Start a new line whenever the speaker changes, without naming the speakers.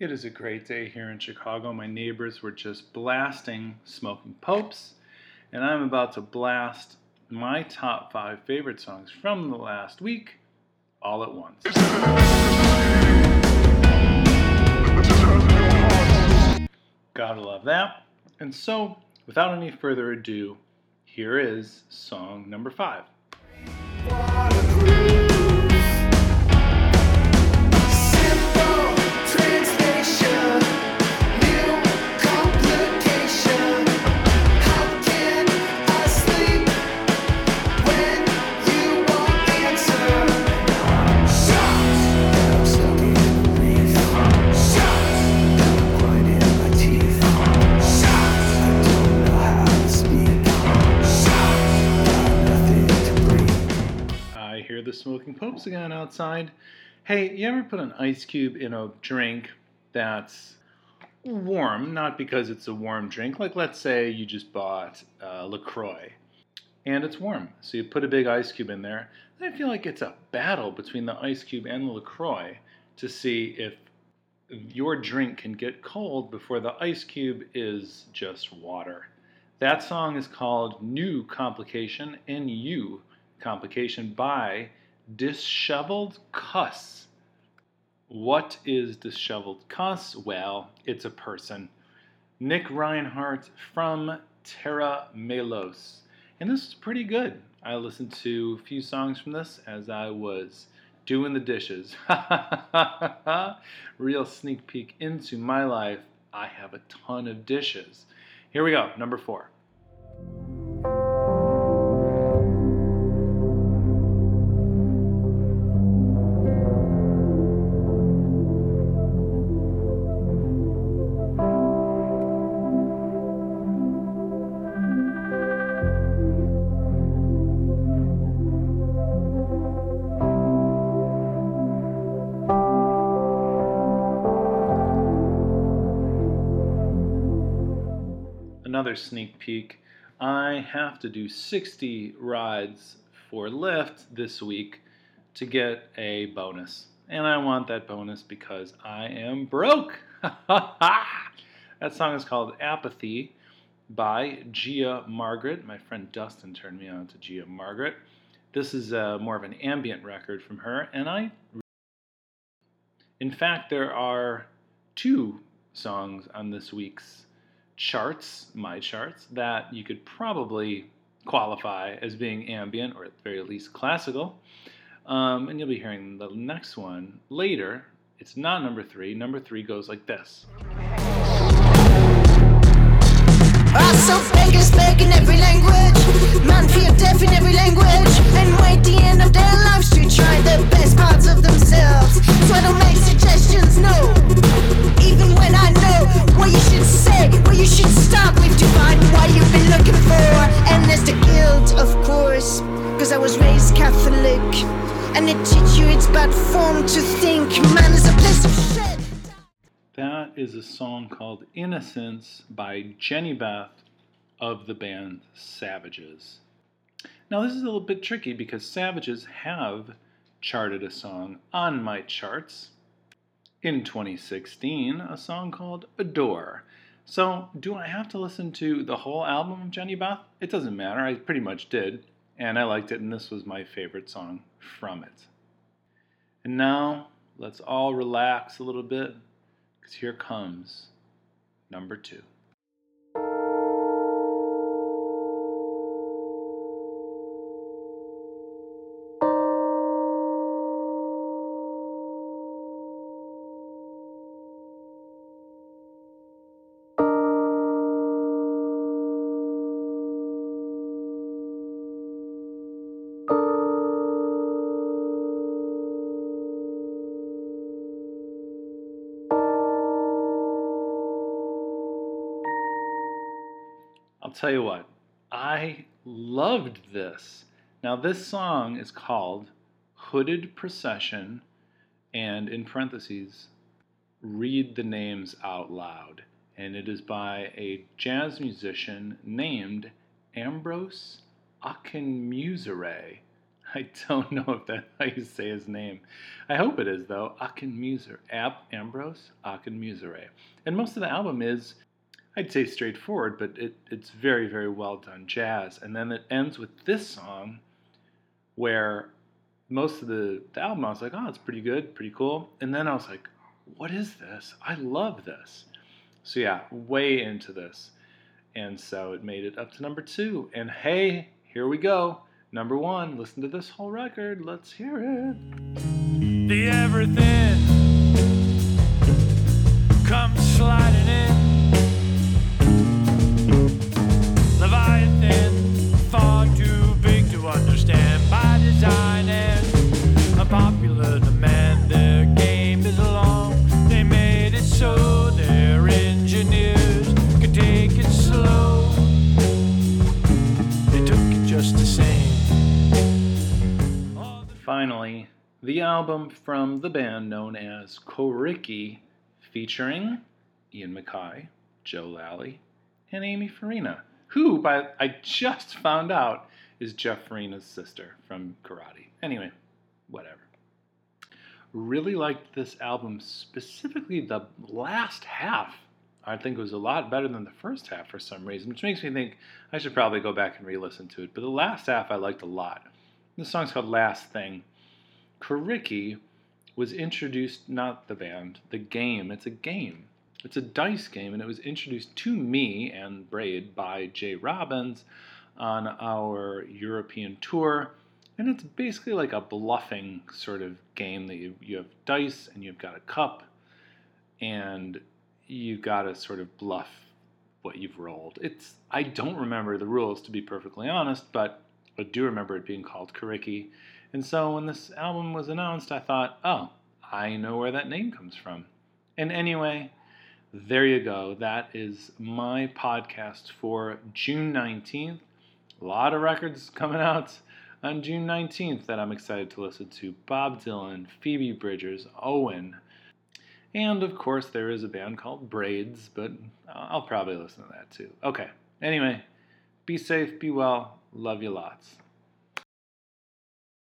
It is a great day here in Chicago. My neighbors were just blasting Smoking Popes, and I'm about to blast my top five favorite songs from the last week all at once. Gotta love that. And so, without any further ado, here is song number five. Smoking popes again outside. Hey, you ever put an ice cube in a drink that's warm, not because it's a warm drink? Like, let's say you just bought uh, LaCroix and it's warm. So you put a big ice cube in there. And I feel like it's a battle between the ice cube and the LaCroix to see if your drink can get cold before the ice cube is just water. That song is called New Complication, N-U Complication by Disheveled Cuss. What is Disheveled Cuss? Well, it's a person. Nick Reinhardt from Tera Melos. And this is pretty good. I listened to a few songs from this as I was doing the dishes. Real sneak peek into my life. I have a ton of dishes. Here we go, number four. Another sneak peek. I have to do 60 rides for Lyft this week to get a bonus. And I want that bonus because I am broke. that song is called Apathy by Gia Margaret. My friend Dustin turned me on to Gia Margaret. This is uh, more of an ambient record from her, and I. In fact, there are two songs on this week's charts, my charts, that you could probably qualify as being ambient or at the very least classical. Um, and you'll be hearing the next one later. It's not number three. Number three goes like this.
Every language Man death in every language And wait the end of their lives to try the best parts of themselves So I don't make suggestions, no is a
song called Innocence by Jehnny Beth of the band Savages. Now, this is a little bit tricky because Savages have charted a song on my charts. In 2016, a song called Adore. So, do I have to listen to the whole album of Jehnny Beth? It doesn't matter. I pretty much did. And I liked it, and this was my favorite song from it. And now, let's all relax a little bit because here comes number two. I'll tell you what, I loved this. Now, this song is called Hooded Procession, and in parentheses, read the names out loud. And it is by a jazz musician named Ambrose Akinmusire. I don't know if that's how you say his name. I hope it is though. Akinmusire, Ab Ambrose Akinmusire, and most of the album is, I'd say, straightforward, but it, it's very very well done jazz. And then it ends with this song, where most of the, the album I was like, oh, it's pretty good, pretty cool. And then I was like, what is this? I love this. So yeah, way into this. And so it made it up to number two. And hey, here we go. Number one, listen to this whole record. Let's hear it.
the everything comes sliding
album from the band known as Coriky, featuring Ian MacKaye, Joe Lally, and Amy Farina, who, by I just found out, is Geoff Farina's sister from Karate. Anyway, whatever. Really liked this album, specifically the last half. I think it was a lot better than the first half for some reason, which makes me think I should probably go back and re-listen to it. But the last half I liked a lot. This song's called Last Thing. Coriky was introduced, not the band, the game. It's a game. It's a dice game, and it was introduced to me and Braid by J. Robbins on our European tour. And it's basically like a bluffing sort of game that you, you have dice and you've got a cup, and you've got to sort of bluff what you've rolled. It's I don't remember the rules to be perfectly honest, but I do remember it being called Coriky. And so when this album was announced, I thought, oh, I know where that name comes from. And anyway, there you go. That is my podcast for June 19th. A lot of records coming out on June 19th that I'm excited to listen to Bob Dylan, Phoebe Bridgers, Owen. And of course, there is a band called Braids, but I'll probably listen to that too. Okay, anyway, be safe, be well, love you lots.